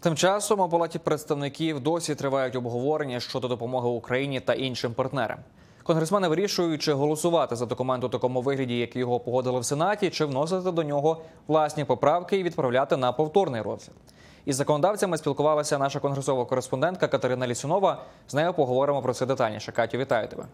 Тим часом у палаті представників досі тривають обговорення щодо допомоги Україні та іншим партнерам. Конгресмени вирішують, чи голосувати за документ у такому вигляді, як його погодили в Сенаті, чи вносити до нього власні поправки і відправляти на повторний розгляд. Із законодавцями спілкувалася наша конгресова кореспондентка Катерина Лісунова. З нею поговоримо про це детальніше. Катю, вітаю тебе.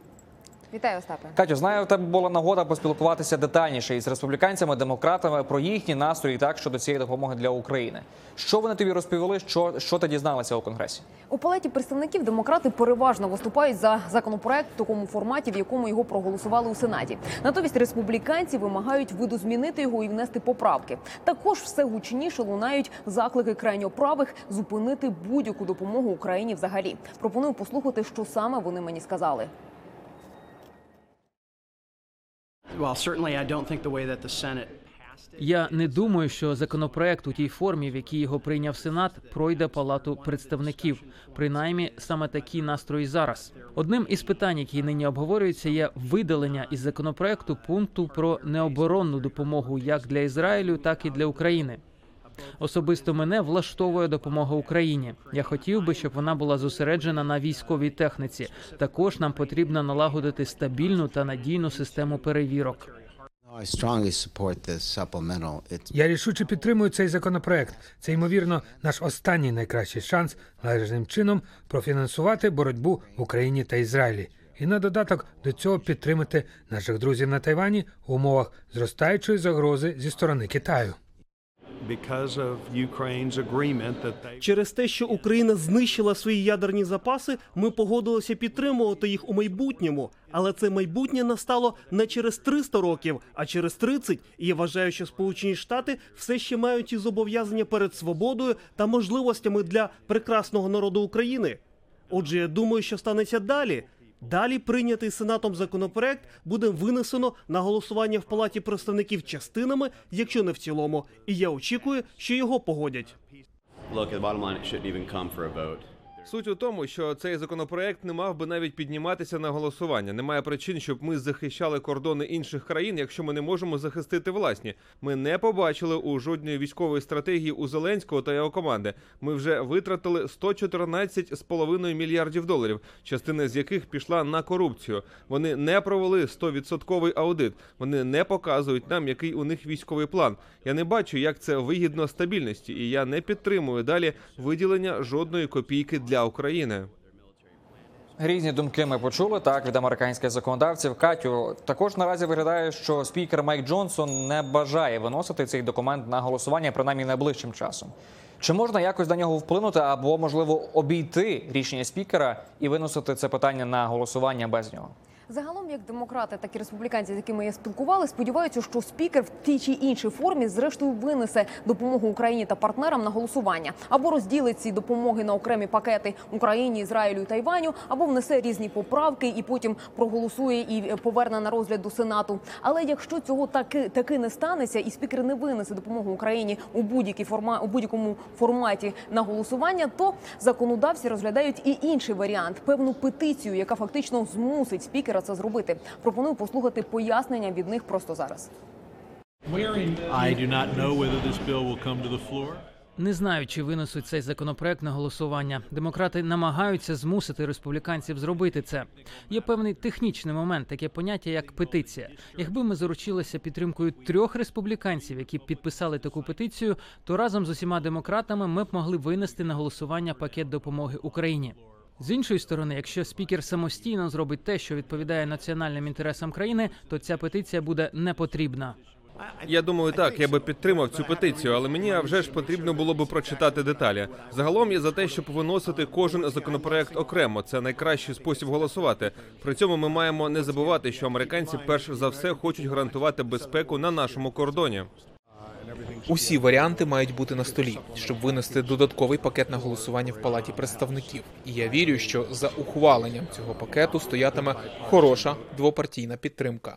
Вітаю, Остапе. Катю, знаю, у тебе була нагода поспілкуватися детальніше із республіканцями, демократами про їхні настрої так щодо цієї допомоги для України. Що вони тобі розповіли? Що, що ти дізналася у конгресі? У палаті представників демократи переважно виступають за законопроект в такому форматі, в якому його проголосували у сенаті. Натомість республіканці вимагають видозмінити його і внести поправки. Також все гучніше лунають заклики крайньо правих зупинити будь-яку допомогу Україні взагалі. Пропоную послухати, що саме вони мені сказали. Я не думаю, що законопроект у тій формі, в якій його прийняв Сенат, пройде палату представників. Принаймні, саме такі настрої зараз. Одним із питань, які нині обговорюються, є видалення із законопроекту пункту про необоронну допомогу як для Ізраїлю, так і для України. Особисто мене влаштовує допомога Україні. Я хотів би, щоб вона була зосереджена на військовій техніці. Також нам потрібно налагодити стабільну та надійну систему перевірок. Я рішуче підтримую цей законопроект. Це ймовірно наш останній найкращий шанс належним чином профінансувати боротьбу в Україні та Ізраїлі. І на додаток до цього підтримати наших друзів на Тайвані в умовах зростаючої загрози зі сторони Китаю. Через те, що Україна знищила свої ядерні запаси, ми погодилися підтримувати їх у майбутньому. Але це майбутнє настало не через 300 років, а через 30. І я вважаю, що Сполучені Штати все ще мають ці зобов'язання перед свободою та можливостями для прекрасного народу України. Отже, я думаю, що станеться далі. Далі прийнятий сенатом законопроект буде винесено на голосування в палаті представників частинами, якщо не в цілому. І я очікую, що його погодять. Суть у тому, що цей законопроект не мав би навіть підніматися на голосування. Немає причин, щоб ми захищали кордони інших країн, якщо ми не можемо захистити власні. Ми не побачили у жодної військової стратегії у Зеленського та його команди. Ми вже витратили 114,5 мільярдів доларів, частина з яких пішла на корупцію. Вони не провели 100% аудит. Вони не показують нам, який у них військовий план. Я не бачу, як це вигідно стабільності, і я не підтримую далі виділення жодної копійки для України. Різні думки ми почули так від американських законодавців. Катю також наразі виглядає, що спікер Майк Джонсон не бажає виносити цей документ на голосування, принаймні найближчим часом. Чи можна якось до нього вплинути або можливо обійти рішення спікера і виносити це питання на голосування без нього? Загалом, як демократи, так і республіканці, з якими я спілкувалася, сподіваються, що спікер в тій чи іншій формі зрештою винесе допомогу Україні та партнерам на голосування або розділить ці допомоги на окремі пакети Україні, Ізраїлю і Тайваню, або внесе різні поправки і потім проголосує і поверне на розгляд до Сенату. Але якщо цього таки таки не станеться, і спікер не винесе допомогу Україні у будь-якій форма у будь-якому форматі на голосування, то законодавці розглядають і інший варіант певну петицію, яка фактично змусить спікера це зробити. Пропоную послухати пояснення від них просто зараз. Не знаю, чи винесуть цей законопроект на голосування. Демократи намагаються змусити республіканців зробити це. Є певний технічний момент, таке поняття як петиція. Якби ми заручилися підтримкою трьох республіканців, які підписали таку петицію, то разом з усіма демократами ми б могли винести на голосування пакет допомоги Україні. З іншої сторони, якщо спікер самостійно зробить те, що відповідає національним інтересам країни, то ця петиція буде не потрібна. Я думаю, так, я би підтримав цю петицію, але мені вже ж потрібно було би прочитати деталі. Загалом я за те, щоб виносити кожен законопроект окремо. Це найкращий спосіб голосувати. При цьому ми маємо не забувати, що американці перш за все хочуть гарантувати безпеку на нашому кордоні. Усі варіанти мають бути на столі, щоб винести додатковий пакет на голосування в палаті представників. І я вірю, що за ухваленням цього пакету стоятиме хороша двопартійна підтримка.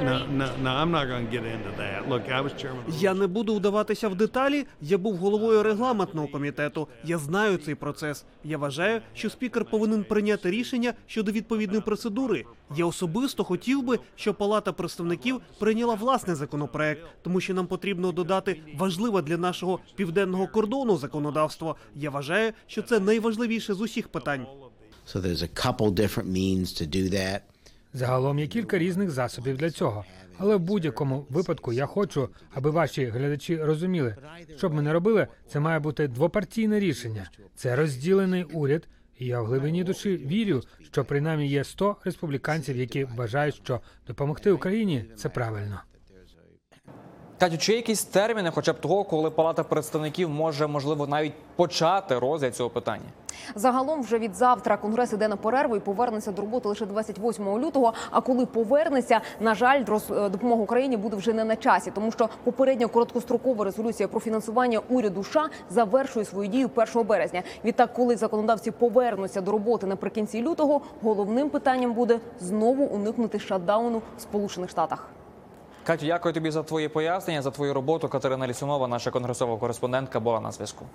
No, no, no, I'm not going to get into that. Look, I was chairman. Я не буду вдаватися в деталі. Я був головою регламентного комітету. Я знаю цей процес. Я вважаю, що спікер повинен прийняти рішення щодо відповідної процедури. Я особисто хотів би, щоб Палата представників прийняла власний законопроект, тому що нам потрібно додати важливе для нашого південного кордону законодавство. Я вважаю, що це найважливіше з усіх питань. So there's a couple different means to do that. Загалом є кілька різних засобів для цього. Але в будь-якому випадку я хочу, аби ваші глядачі розуміли, що б ми не робили, це має бути двопартійне рішення. Це розділений уряд. І я в глибині душі вірю, що принаймні є 100 республіканців, які вважають, що допомогти Україні це правильно. Катю, чи є якісь терміни, хоча б того, коли Палата представників може можливо навіть почати розгляд цього питання? Загалом вже від завтра конгрес іде на перерву і повернеться до роботи лише 28 лютого. А коли повернеться, на жаль, е, допомога Україні буде вже не на часі, тому що попередня короткострокова резолюція про фінансування уряду США завершує свою дію 1 березня. Відтак, коли законодавці повернуться до роботи наприкінці лютого, головним питанням буде знову уникнути шатдауну в Сполучених Штатах. Катю, дякую тобі за твої пояснення, за твою роботу. Катерина Лісунова, наша конгресова кореспондентка, була на зв'язку.